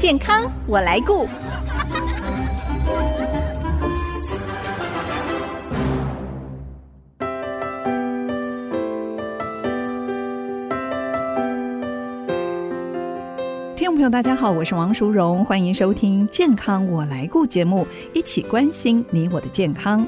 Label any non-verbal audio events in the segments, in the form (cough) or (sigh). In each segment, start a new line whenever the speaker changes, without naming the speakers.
健康我来顾。听众朋友，大家好，我是王淑荣，欢迎收听《健康我来顾》节目，一起关心你我的健康。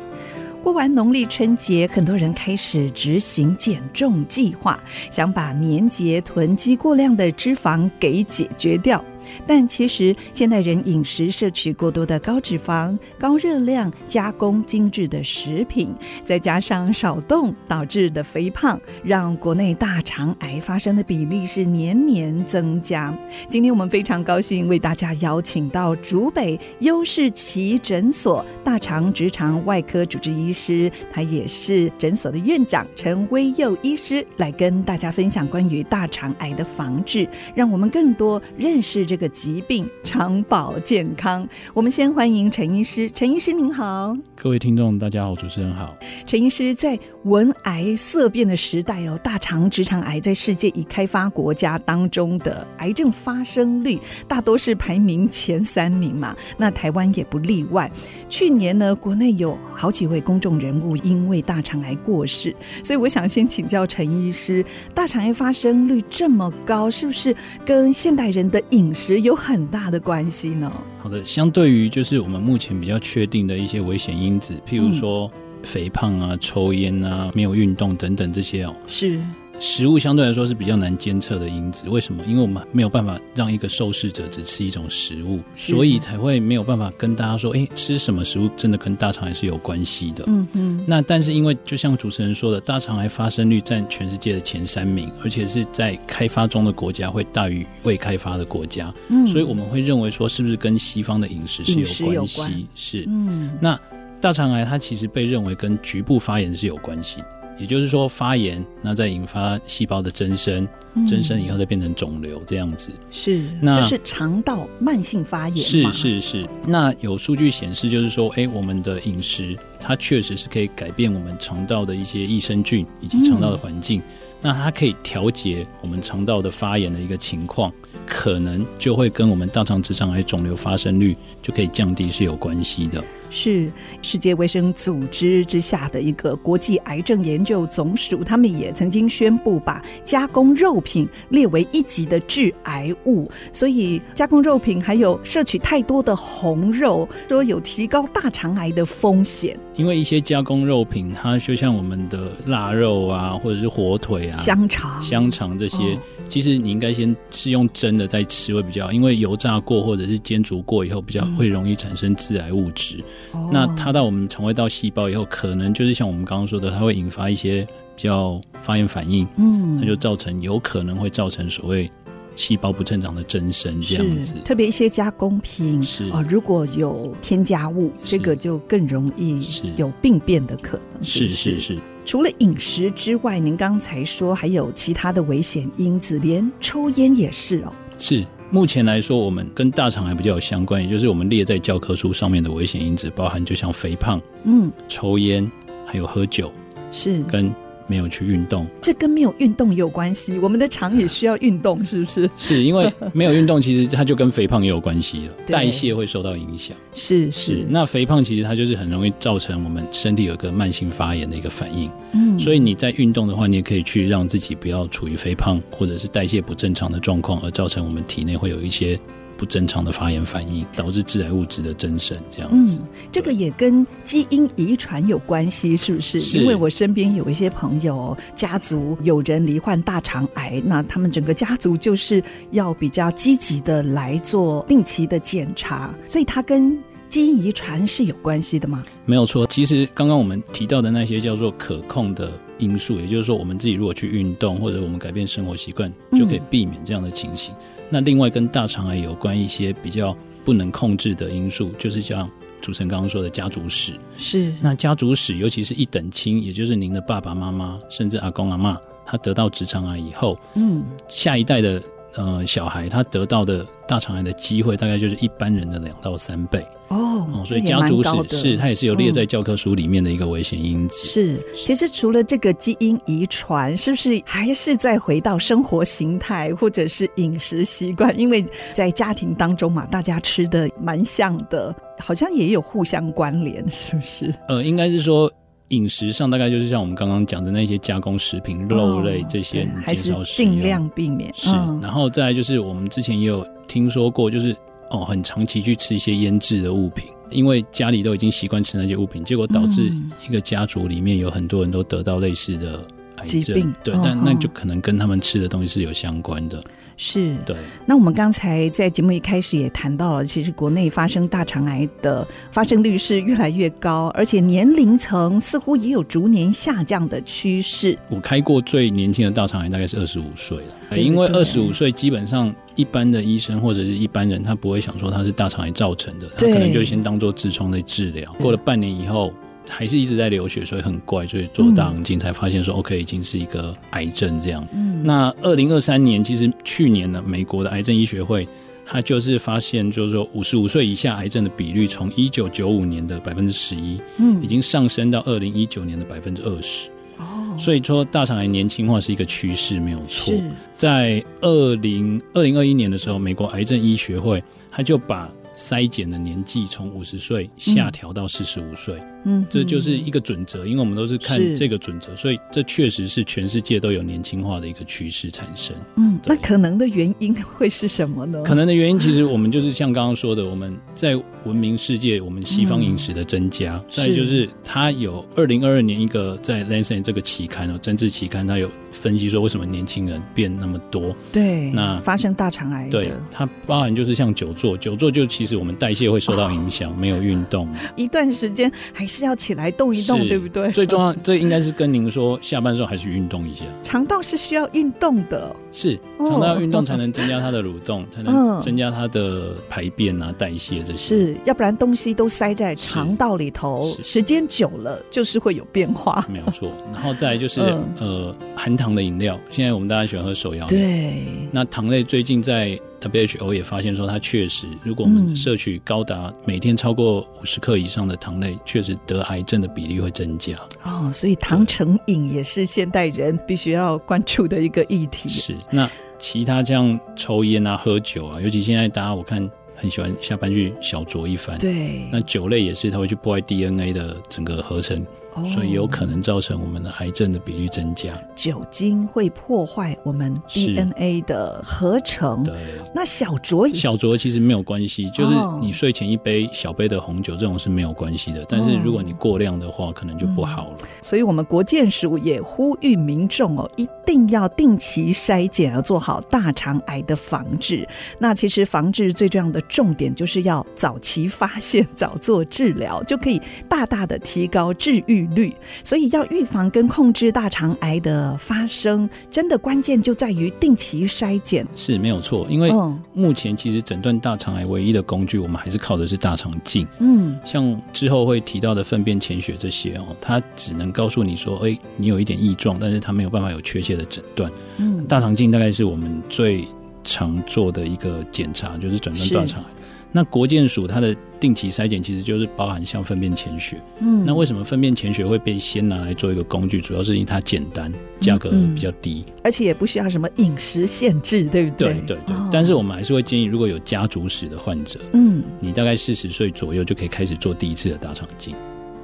过完农历春节，很多人开始执行减重计划，想把年节囤积过量的脂肪给解决掉。但其实，现代人饮食摄取过多的高脂肪、高热量、加工精致的食品，再加上少动导致的肥胖，让国内大肠癌发生的比例是年年增加。今天我们非常高兴为大家邀请到竹北优适耆诊所大肠直肠外科主治医师，他也是诊所的院长陈威佑医师，来跟大家分享关于大肠癌的防治，让我们更多认识。这个疾病长保健康，我们先欢迎陈医师。陈医师您好，
各位听众大家好，主持人好。
陈医师在闻癌色变的时代哦，大肠直肠癌在世界已开发国家当中的癌症发生率大多是排名前三名嘛，那台湾也不例外。去年呢，国内有好几位公众人物因为大肠癌过世，所以我想先请教陈医师，大肠癌发生率这么高，是不是跟现代人的饮食实有很大的关系呢。
好的，相对于就是我们目前比较确定的一些危险因子，譬如说肥胖啊、抽烟啊、没有运动等等这些哦，
是。
食物相对来说是比较难监测的因子，为什么？因为我们没有办法让一个受试者只吃一种食物，所以才会没有办法跟大家说，哎，吃什么食物真的跟大肠癌是有关系的。嗯嗯。那但是因为就像主持人说的，大肠癌发生率占全世界的前三名，而且是在开发中的国家会大于未开发的国家，嗯，所以我们会认为说，是不是跟西方的饮食是有关系？是。嗯。那大肠癌它其实被认为跟局部发炎是有关系的。也就是说，发炎，那再引发细胞的增生，增生以后再变成肿瘤这样子。
是，那就是肠道慢性发炎。
是是是。那有数据显示，就是说，哎，我们的饮食它确实是可以改变我们肠道的一些益生菌以及肠道的环境。嗯那它可以调节我们肠道的发炎的一个情况，可能就会跟我们大肠直肠癌肿瘤发生率就可以降低是有关系的。
是世界卫生组织之下的一个国际癌症研究总署，他们也曾经宣布把加工肉品列为一级的致癌物，所以加工肉品还有摄取太多的红肉，说有提高大肠癌的风险。
因为一些加工肉品，它就像我们的腊肉啊，或者是火腿啊、
香肠、
香肠这些，哦、其实你应该先是用蒸的再吃会比较好，因为油炸过或者是煎煮过以后，比较会容易产生致癌物质。嗯、那它到我们肠胃道细胞以后，可能就是像我们刚刚说的，它会引发一些比较发炎反应，嗯，那就造成有可能会造成所谓。细胞不正常的增生这样子，
特别一些加工品是啊、呃，如果有添加物，这个就更容易有病变的可能。
是是是。
除了饮食之外，您刚才说还有其他的危险因子，连抽烟也是哦。
是，目前来说，我们跟大肠癌比较有相关，也就是我们列在教科书上面的危险因子，包含就像肥胖、嗯，抽烟，还有喝酒，
是
跟。没有去运动，
这跟没有运动有关系。我们的肠也需要运动，是不是？
是因为没有运动，其实它就跟肥胖也有关系了，代谢会受到影响。
是是，
是，那肥胖其实它就是很容易造成我们身体有个慢性发炎的一个反应。嗯，所以你在运动的话，你也可以去让自己不要处于肥胖或者是代谢不正常的状况，而造成我们体内会有一些。不正常的发炎反应导致致癌物质的增生，这样子。嗯，这个
也跟基因遗传有关系，是不是？
是。
因为我身边有一些朋友，家族有人罹患大肠癌，那他们整个家族就是要比较积极的来做定期的检查，所以它跟基因遗传是有关系的吗？
没有错。其实刚刚我们提到的那些叫做可控的因素，也就是说，我们自己如果去运动，或者我们改变生活习惯，就可以避免这样的情形。嗯那另外跟大肠癌有关一些比较不能控制的因素，就是像主持人刚刚说的家族史。
是。
那家族史，尤其是一等亲，也就是您的爸爸妈妈，甚至阿公阿妈，他得到直肠癌以后，嗯，下一代的呃小孩他得到的大肠癌的机会大概就是一般人的两到三倍
哦，
哦，所以家族史是它也是有列在教科书里面的一个危险因子。
嗯、是，其实除了这个基因遗传，是不是还是再回到生活形态或者是饮食习惯？因为在家庭当中嘛，大家吃的蛮像的，好像也有互相关联，是不是？
呃，应该是说。饮食上大概就是像我们刚刚讲的那些加工食品、肉类这些，
还是尽量避免。
是，然后再来就是我们之前也有听说过，就是哦，很长期去吃一些腌制的物品，因为家里都已经习惯吃那些物品，结果导致一个家族里面有很多人都得到类似的癌症。
疾病。
对，但那就可能跟他们吃的东西是有相关的。
是，
对。
那我们刚才在节目一开始也谈到了，其实国内发生大肠癌的发生率是越来越高，而且年龄层似乎也有逐年下降的趋势。
我开过最年轻的大肠癌大概是二十五岁了，因为二十五岁基本上一般的医生或者是一般人，他不会想说他是大肠癌造成的，他可能就先当做痔疮的治疗。过了半年以后。还是一直在流血，所以很怪，所以做大肠镜才发现说，OK，已经是一个癌症这样。嗯，那二零二三年，其实去年呢，美国的癌症医学会，他就是发现，就是说五十五岁以下癌症的比率，从一九九五年的百分之十一，嗯，已经上升到二零一九年的百分之二十。哦，所以说大肠癌年轻化是一个趋势，没有错。在二零二零二一年的时候，美国癌症医学会，他就把筛检的年纪从五十岁下调到四十五岁。嗯嗯，这就是一个准则，因为我们都是看这个准则，所以这确实是全世界都有年轻化的一个趋势产生。
嗯，那可能的原因会是什么呢？
可能的原因其实我们就是像刚刚说的，我们在文明世界，我们西方饮食的增加，嗯、再就是它有二零二二年一个在《Lancet》这个期刊哦，政治期刊，它有分析说为什么年轻人变那么多。
对，
那
发生大肠癌，
对它包含就是像久坐，久坐就其实我们代谢会受到影响，哦、没有运动 (laughs)
一段时间还。是要起来动一动，对不对？(laughs)
最重要，这应该是跟您说，下班时候还是运动一下。
肠道是需要运动的，
是肠道要运动才能增加它的蠕动，(laughs) 才能增加它的排便啊、代谢这些。
是，要不然东西都塞在肠道里头，时间久了就是会有变化。
没有错。(laughs) 然后再来就是呃，含糖的饮料，现在我们大家喜欢喝手摇。
对。
那糖类最近在。WHO 也发现说，它确实，如果我们摄取高达每天超过五十克以上的糖类，确实得癌症的比例会增加。
哦，所以糖成瘾也是现代人必须要关注的一个议题。
是，那其他像抽烟啊、喝酒啊，尤其现在大家我看。很喜欢下班去小酌一番，
对。
那酒类也是，它会去破坏 DNA 的整个合成，哦、所以有可能造成我们的癌症的比率增加。
酒精会破坏我们 DNA 的合成，
对。
那小酌
小酌其实没有关系，就是你睡前一杯小杯的红酒这种是没有关系的，但是如果你过量的话，可能就不好了。嗯、
所以我们国健署也呼吁民众哦，一定要定期筛检，要做好大肠癌的防治。那其实防治最重要的。重点就是要早期发现、早做治疗，就可以大大的提高治愈率。所以要预防跟控制大肠癌的发生，真的关键就在于定期筛检。
是没有错，因为目前其实诊断大肠癌唯一的工具，我们还是靠的是大肠镜。嗯，像之后会提到的粪便潜血这些哦，它只能告诉你说，哎，你有一点异状，但是它没有办法有确切的诊断。嗯，大肠镜大概是我们最。常做的一个检查就是诊断大肠癌。那国健署它的定期筛检其实就是包含像粪便潜血。嗯，那为什么粪便潜血会被先拿来做一个工具？主要是因为它简单，价格比较低，
而且也不需要什么饮食限制，对不对？
对对对。但是我们还是会建议，如果有家族史的患者，嗯，你大概四十岁左右就可以开始做第一次的大肠镜。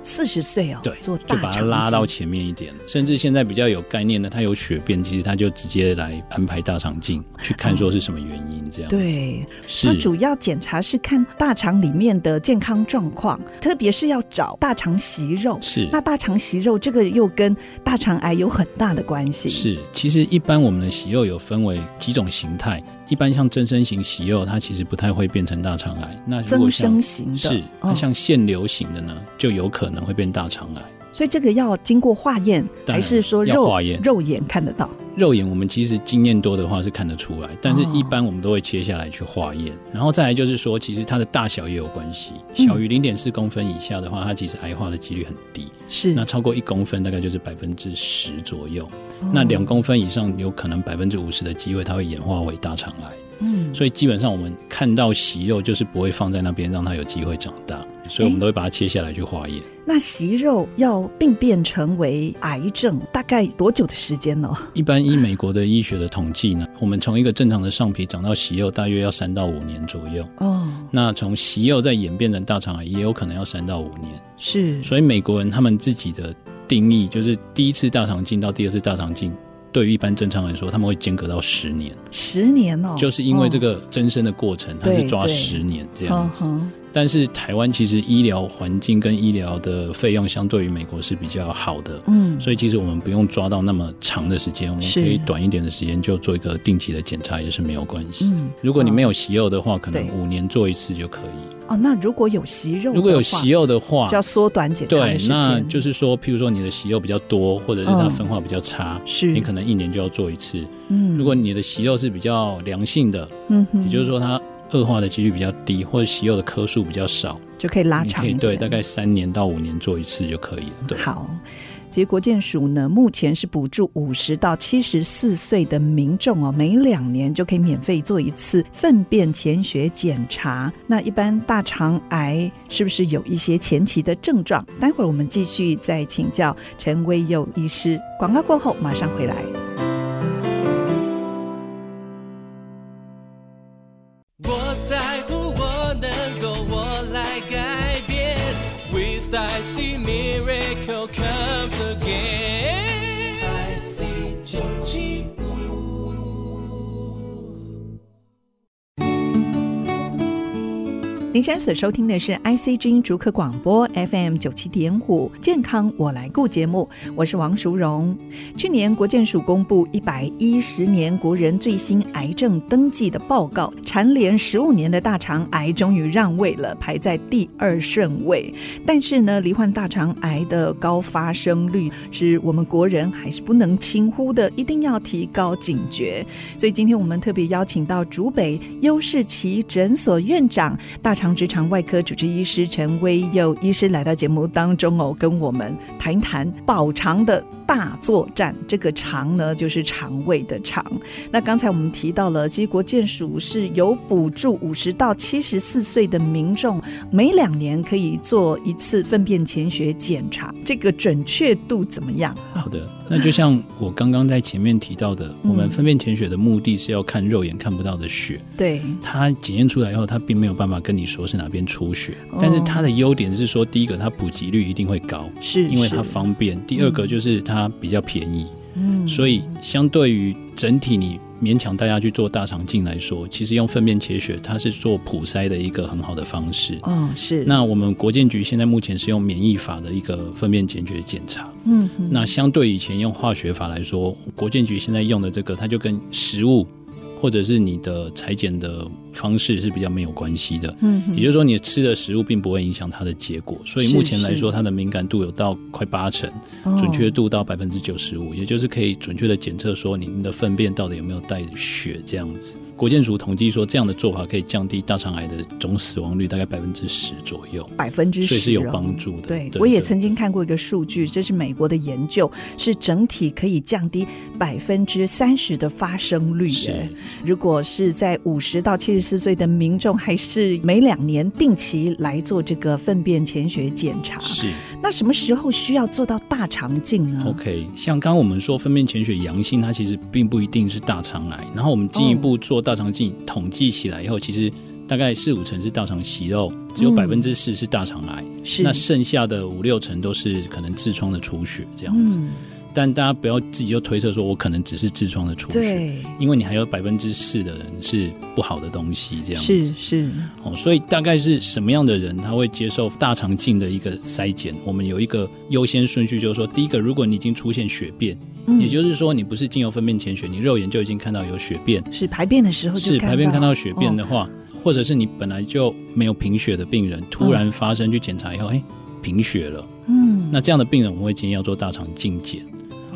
四十岁哦，
对，做大就把它拉到前面一点，甚至现在比较有概念的，他有血便，其实他就直接来安排大肠镜去看，说是什么原因这样。
对，是。主要检查是看大肠里面的健康状况，特别是要找大肠息肉。
是，
那大肠息肉这个又跟大肠癌有很大的关系。
是，其实一般我们的息肉有分为几种形态。一般像增生型息肉，它其实不太会变成大肠癌。那如果像
增生型的
是，那像腺瘤型的呢，就有可能会变大肠癌。
所以这个要经过化验，还是说肉肉眼看得到？
肉眼我们其实经验多的话是看得出来，但是一般我们都会切下来去化验。哦、然后再来就是说，其实它的大小也有关系，小于零点四公分以下的话，它其实癌化的几率很低。
是，
那超过一公分大概就是百分之十左右，哦、那两公分以上有可能百分之五十的机会它会演化为大肠癌。嗯，所以基本上我们看到息肉就是不会放在那边让它有机会长大。所以我们都会把它切下来去化验。
那息肉要病变成为癌症，大概多久的时间呢？
一般依美国的医学的统计呢，我们从一个正常的上皮长到息肉，大约要三到五年左右。哦，那从息肉再演变成大肠癌，也有可能要三到五年。
是，
所以美国人他们自己的定义就是，第一次大肠镜到第二次大肠镜，对于一般正常人来说，他们会间隔到十年。
十年哦，
就是因为这个增生的过程，它是抓十年这样子。但是台湾其实医疗环境跟医疗的费用相对于美国是比较好的，嗯，所以其实我们不用抓到那么长的时间，我们可以短一点的时间就做一个定期的检查也是没有关系。嗯，如果你没有息肉的话，可能五年做一次就可以。
哦，那如果有息肉，
如果有息肉的话，
就要缩短检查。对，
那就是说，譬如说你的息肉比较多，或者是它分化比较差，是你可能一年就要做一次。嗯，如果你的息肉是比较良性的，嗯，也就是说它。恶化的几率比较低，或者息肉的颗数比较少，
就可以拉
长。对，大概三年到五年做一次就可以了。对，
好，其实国健署呢，目前是补助五十到七十四岁的民众哦，每两年就可以免费做一次粪便潜血检查。那一般大肠癌是不是有一些前期的症状？待会儿我们继续再请教陈威佑医师。广告过后马上回来。您现在所收听的是 IC 之音竹科广播 FM 九七点五健康我来顾节目，我是王淑荣。去年国健署公布一百一十年国人最新癌症登记的报告，蝉联十五年的大肠癌终于让位了，排在第二顺位。但是呢，罹患大肠癌的高发生率是我们国人还是不能轻忽的，一定要提高警觉。所以今天我们特别邀请到竹北优士奇诊所院长大肠直肠外科主治医师陈威佑医师来到节目当中哦，跟我们谈一谈保肠的大作战。这个肠呢，就是肠胃的肠。那刚才我们提到了，其实国健署是有补助五十到七十四岁的民众，每两年可以做一次粪便潜血检查，这个准确度怎么样？
好的。那就像我刚刚在前面提到的，我们分辨潜血的目的是要看肉眼看不到的血。
对，
它检验出来以后，它并没有办法跟你说是哪边出血。但是它的优点是说，第一个它普及率一定会高，
是
因为它方便；第二个就是它比较便宜。嗯，所以相对于整体你。勉强大家去做大肠镜来说，其实用粪便切血，它是做普筛的一个很好的方式。
哦，是。
那我们国建局现在目前是用免疫法的一个粪便潜血检查。嗯。那相对以前用化学法来说，国建局现在用的这个，它就跟食物。或者是你的裁剪的方式是比较没有关系的，嗯，也就是说你吃的食物并不会影响它的结果，所以目前来说它的敏感度有到快八成，准确度到百分之九十五，也就是可以准确的检测说你的粪便到底有没有带血这样子。国健署统计说这样的做法可以降低大肠癌的总死亡率大概百分之十左右，
百分之十，
所以是有帮助的。
对，对我也曾经看过一个数据，这是美国的研究，是整体可以降低百分之三十的发生率。是。如果是在五十到七十四岁的民众，还是每两年定期来做这个粪便潜血检查。
是。
那什么时候需要做到大肠镜呢
？OK，像刚刚我们说粪便潜血阳性，它其实并不一定是大肠癌。然后我们进一步做大肠镜，统计起来以后，其实大概四五成是大肠息肉，只有百分之四是大肠癌。是。那剩下的五六成都是可能痔疮的出血这样子。嗯但大家不要自己就推测说，我可能只是痔疮的出血，因为你还有百分之四的人是不好的东西，这样子
是是
哦，所以大概是什么样的人他会接受大肠镜的一个筛检？我们有一个优先顺序，就是说，第一个，如果你已经出现血便，嗯、也就是说你不是经由粪便潜血，你肉眼就已经看到有血便，
是排便的时候就是
排便看到血便的话，哦、或者是你本来就没有贫血的病人，突然发生去检查以后，哎、嗯。贫血了。
嗯，
那这样的病人，我们会建议要做大肠镜检。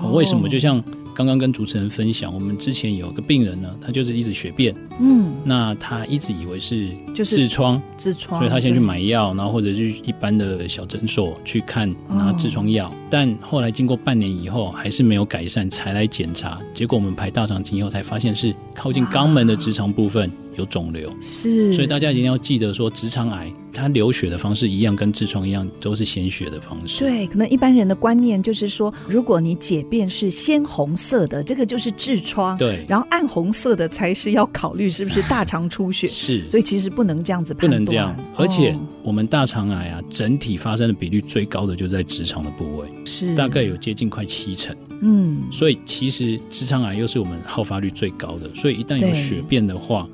哦
为什么？就像刚刚跟主持人分享，我们之前有个病人呢，他就是一直血便，
嗯，
那他一直以为是
就是
痔疮，
痔疮，
所以他先去
对
买药，然后或者去一般的小诊所去看拿痔疮药，
哦
但后来经过半年以后还是没有改善，才来检查，结果我们排大肠镜以后才发现是靠近肛门的直肠部分有肿瘤，
是，
所以大家一定要记得说，直肠癌它流血的方式一样，跟痔疮一样，都是鲜血的方式。
对，可能一般人的观念就是说，如果你解便是鲜红色的，这个就是痔疮，
对，
然后暗红色的才是要考虑是不是大肠出血，
是，
所以其实不能这样子
不
判断，
能这样。而且
哦。
我们大肠癌啊，整体发生的比率最高的就在直肠的部位，
是。
大概有接近快七成。
嗯，
所以其实直肠癌又是我们好发率最高的，所以一旦有血便的话，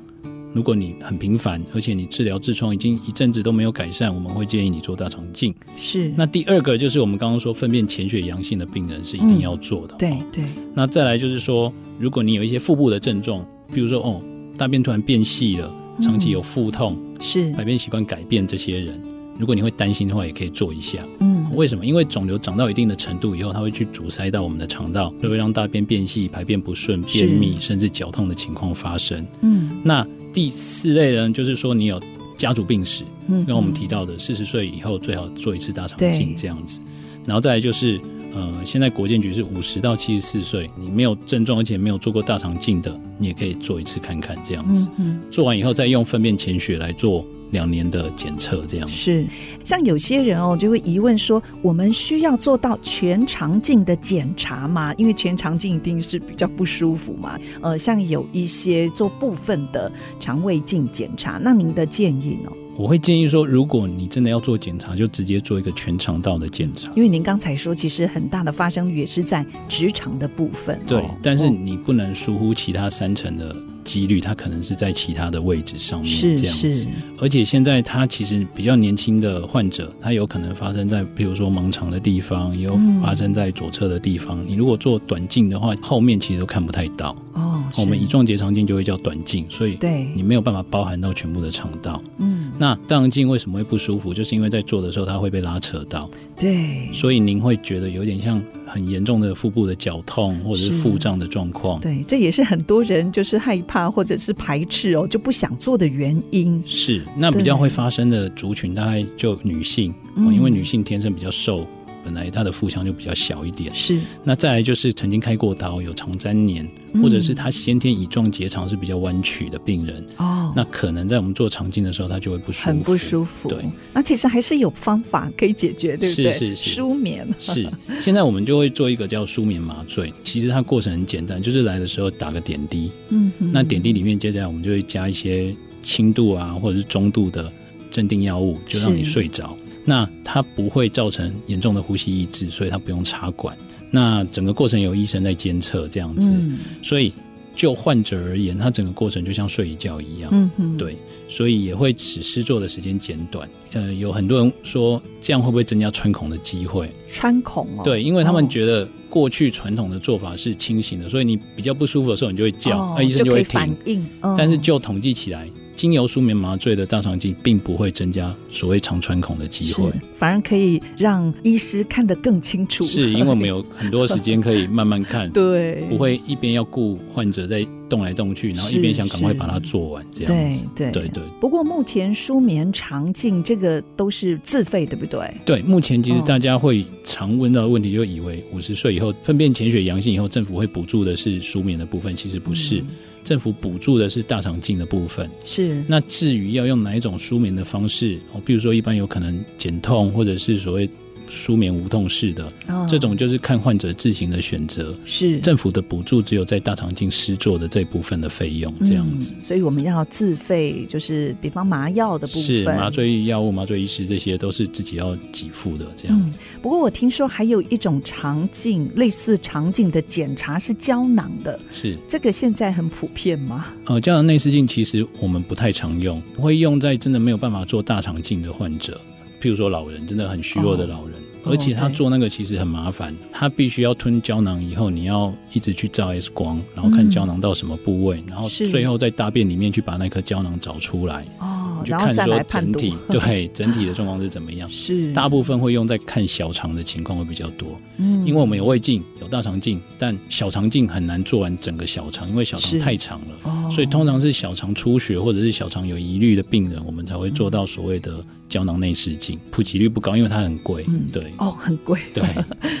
如果你很频繁，而且你治疗痔疮已经一阵子都没有改善，我们会建议你做大肠镜。
是
那第二个就是我们刚刚说粪便潜血阳性的病人是一定要做的。
对对，
那再来就是说，如果你有一些腹部的症状，比如说哦，大便突然变细了，长期有腹痛、
是
排便习惯改变，这些人，如果你会担心的话，也可以做一下。
嗯
为什么？因为肿瘤长到一定的程度以后，它会去阻塞到我们的肠道，就会让大便变细、排便不顺、便秘，甚至绞痛的情况发生。
嗯
那第四类人就是说，你有家族病史，
嗯，
跟我们提到的四十岁以后最好做一次大
肠
镜这样子。然后再来就是，呃，现在国健局是五十到七十四岁，你没有症状而且没有做过大肠镜的，你也可以做一次看看这样子。
嗯嗯
做完以后再用粪便潜血来做两年的检测这样。
是，像有些人哦，就会疑问说，我们需要做到全肠镜的检查吗？因为全肠镜一定是比较不舒服嘛。呃，像有一些做部分的肠胃镜检查，那您的建议呢？
我会建议说，如果你真的要做检查，就直接做一个全肠道的检查。
因为您刚才说，其实很大的发生率也是在直肠的部分。
对
哦，
但是
哦
你不能疏忽其他三成的几率，它可能是在其他的位置上面
是
这样子
是。
而且现在它其实比较年轻的患者，它有可能发生在比如说盲肠的地方，也有
嗯
发生在左侧的地方。你如果做短镜的话，后面其实都看不太到。
哦，
我们
是
乙状结肠镜就会叫短镜，所以
对
你没有办法包含到全部的肠道。
嗯
那大肠镜为什么会不舒服？就是因为在做的时候它会被拉扯到。
对
所以您会觉得有点像很严重的腹部的绞痛或者是
是
腹胀的状况。
对，这也是很多人就是害怕或者是排斥哦，就不想做的原因。
是，那比较会发生的族群大概就女性，因为女性天生比较瘦，本来他的腹腔就比较小一点。
是
那再来就是曾经开过刀，有肠粘连，
嗯
或者是他先天乙状结肠是比较弯曲的病人，
哦，
那可能在我们做肠镜的时候，他就会不舒服，
很不舒服。
对，
那其实还是有方法可以解决，对不对？
是是是
舒眠
是，现在我们就会做一个叫舒眠麻醉，其实它过程很简单，就是来的时候打个点滴，
嗯哼，
那点滴里面接下来我们就会加一些轻度啊或者是中度的镇定药物，就让你睡着。那它不会造成严重的呼吸抑制，所以它不用插管。那整个过程有医生在监测这样子，
嗯
所以就患者而言，他整个过程就像睡一觉一样。
嗯哼，
对，所以也会使施作的时间减短。呃，有很多人说这样会不会增加穿孔的机会？
穿孔哦，
对，因为他们
哦
觉得过去传统的做法是清醒的，所以你比较不舒服的时候，你就会叫，
哦
那、医生
就
会停。
反应。嗯
但是就统计起来，经由舒眠麻醉的大肠镜并不会增加所谓肠穿孔的机
会，反而可以让医师看得更清楚。
是因为我们有 (laughs) 很多时间可以慢慢看，
对。
不会一边要顾患者在动来动去，然后一边想赶快把它做完这样
对
子。
对
对对。
不过目前舒眠肠镜这个都是自费，对不对？
对，目前其实
哦
大家会常问到的问题，就以为五十岁以后粪便潜血阳性以后，政府会补助的是舒眠的部分，其实不是，
嗯
政府补助的是大肠镜的部分。
是
那至于要用哪一种舒眠的方式，哦，比如说一般有可能减痛，或者是所谓舒眠无痛式的，
哦
这种就是看患者自行的选择。
是
政府的补助只有在大肠镜施作的这部分的费用，这样子。
嗯，所以我们要自费，就是比方麻药的部分，
是麻醉药物、麻醉医师这些都是自己要给付的，
这
样
不过我听说还有一种肠镜，类似肠镜的检查是胶囊的，
是
这个现在很普遍吗？
呃，胶囊内视镜其实我们不太常用，会用在真的没有办法做大肠镜的患者，譬如说老人，真的很虚弱的老人。
哦
而且他做那个其实很麻烦，他必须要吞胶囊以后，你要一直去照 X 光，然后看胶囊到什么部位，然
后
最后在大便里面去把那颗胶囊找出来。
哦，哦，
就看说整体 (laughs) 对整体的状况是怎么样。
是，(laughs)
大部分会用在看小肠的情况会比较多。嗯，因为我们有胃镜，有大肠镜，但小肠镜很难做完整个小肠，因为小肠太长了。哦，所以通常是小肠出血或者是小肠有疑虑的病人，我们才会做到所谓的胶囊内视镜。普及率不高，因为它很贵。嗯，对。
哦，很贵。
对，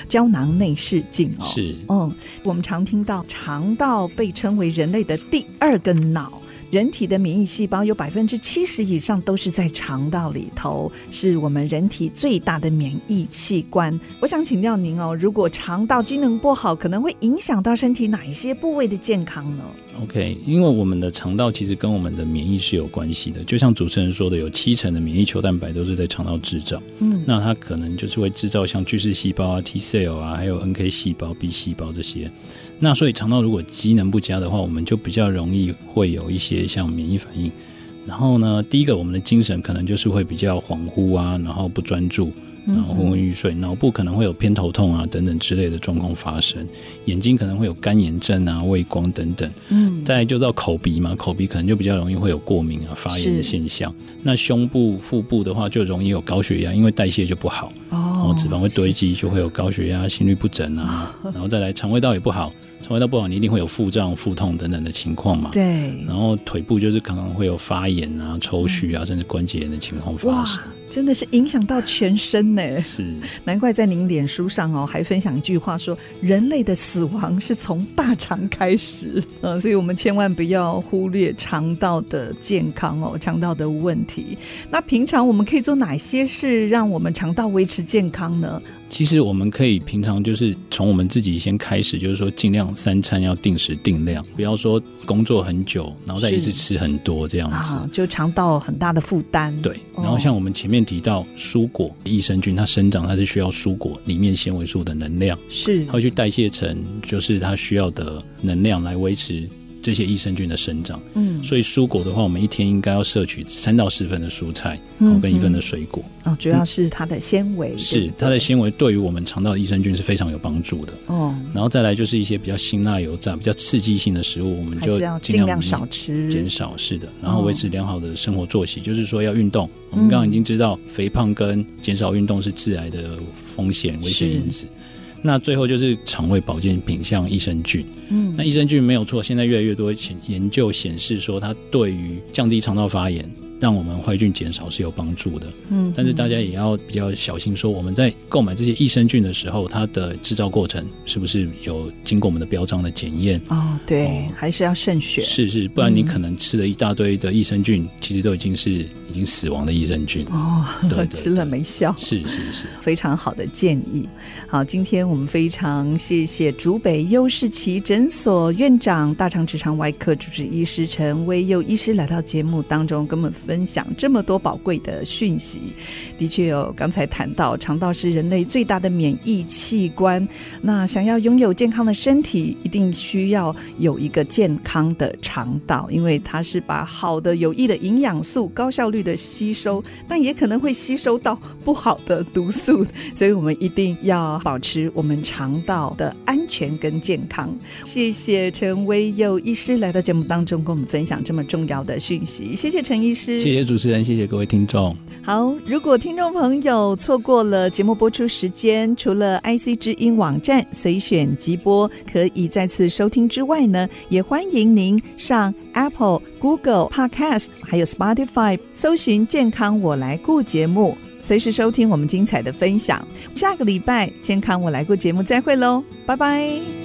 胶囊内视镜哦。
是。
嗯，我们常听到肠道被称为人类的第二个脑。人体的免疫细胞有百分之七十以上都是在肠道里头，是我们人体最大的免疫器官。我想请教您哦，如果肠道机能不好，可能会影响到身体哪一些部位的健康呢
？OK，因为我们的肠道其实跟我们的免疫是有关系的，就像主持人说的，有七成的免疫球蛋白都是在肠道制造。嗯，那它可能就是会制造像巨噬细胞啊、T cell 啊，还有 NK 细胞、B 细胞这些。那所以肠道如果机能不佳的话，我们就比较容易会有一些像免疫反应。然后呢，第一个我们的精神可能就是会比较恍惚啊，然后不专注，然后昏昏欲睡，脑部可能会有偏头痛啊等等之类的状况发生。眼睛可能会有干眼症啊、畏光等等。嗯，再来就到口鼻嘛，口鼻可能就比较容易会有过敏啊、发炎的现象。那胸部、腹部的话就容易有高血压，因为代谢就不好，然后脂肪会堆积，就会有高血压、心率不整啊。(laughs) 然后再来肠胃道也不好。肠胃道不好，你一定会有腹胀、腹痛等等的情况嘛？
对。
然后腿部就是可能会有发炎啊、抽搐啊，嗯、甚至关节炎的情况发生。
真的是影响到全身呢。
是。(laughs)
难怪在您脸书上哦，还分享一句话说：“人类的死亡是从大肠开始。”嗯，所以我们千万不要忽略肠道的健康哦，肠道的问题。那平常我们可以做哪些事，让我们肠道维持健康呢？
其实我们可以平常就是从我们自己先开始，就是说尽量三餐要定时定量，不要说工作很久，然后再一直吃很多这样子，
啊、就肠道很大的负担。
对，然后像我们前面提到蔬果益生菌，它生长它是需要蔬果里面纤维素的能量，
是
它会去代谢成就是它需要的能量来维持。这些益生菌的生长，嗯，所以蔬果的话，我们一天应该要摄取三到四份的蔬菜，然后跟一份的水果。
哦，主要是它的纤维，
嗯、是它的纤维对于我们肠道的益生菌是非常有帮助的。哦，然后再来就是一些比较辛辣油炸、比较刺激性的食物，我们就尽量
少吃，
减少是的。然后维持良好的生活作息，就是说要运动。我们刚刚已经知道，肥胖跟减少运动是致癌的风险危险因子。那最后就是肠胃保健品，像益生菌。嗯，那益生菌没有错，现在越来越多研究显示说，它对于降低肠道发炎，让我们坏菌减少是有帮助的，嗯，但是大家也要比较小心，说我们在购买这些益生菌的时候，它的制造过程是不是有经过我们的标章的检验？
哦，对，哦、还是要慎选。
是是，不然你可能吃了一大堆的益生菌，嗯、其实都已经是已经死亡的益生菌
哦，对，对，(laughs) 对，吃了没效。
是是是，
非常好的建议。好，今天我们非常谢谢竹北优士奇诊所院长、大肠直肠外科主治医师陈威佑医师来到节目当中跟我们分享这么多宝贵的讯息，的确有刚才谈到肠道是人类最大的免疫器官，那想要拥有健康的身体，一定需要有一个健康的肠道，因为它是把好的有益的营养素高效率的吸收，但也可能会吸收到不好的毒素，所以我们一定要保持我们肠道的安全跟健康。(laughs) 谢谢陈威佑医师来到节目当中跟我们分享这么重要的讯息，谢谢陈医师。
谢谢主持人，谢谢各位听众。
好，如果听众朋友错过了节目播出时间，除了 IC 之音网站随选即播可以再次收听之外呢，也欢迎您上 Apple、Google Podcast 还有 Spotify 搜寻“健康我来顾”节目，随时收听我们精彩的分享。下个礼拜“健康我来顾”节目再会喽，拜拜。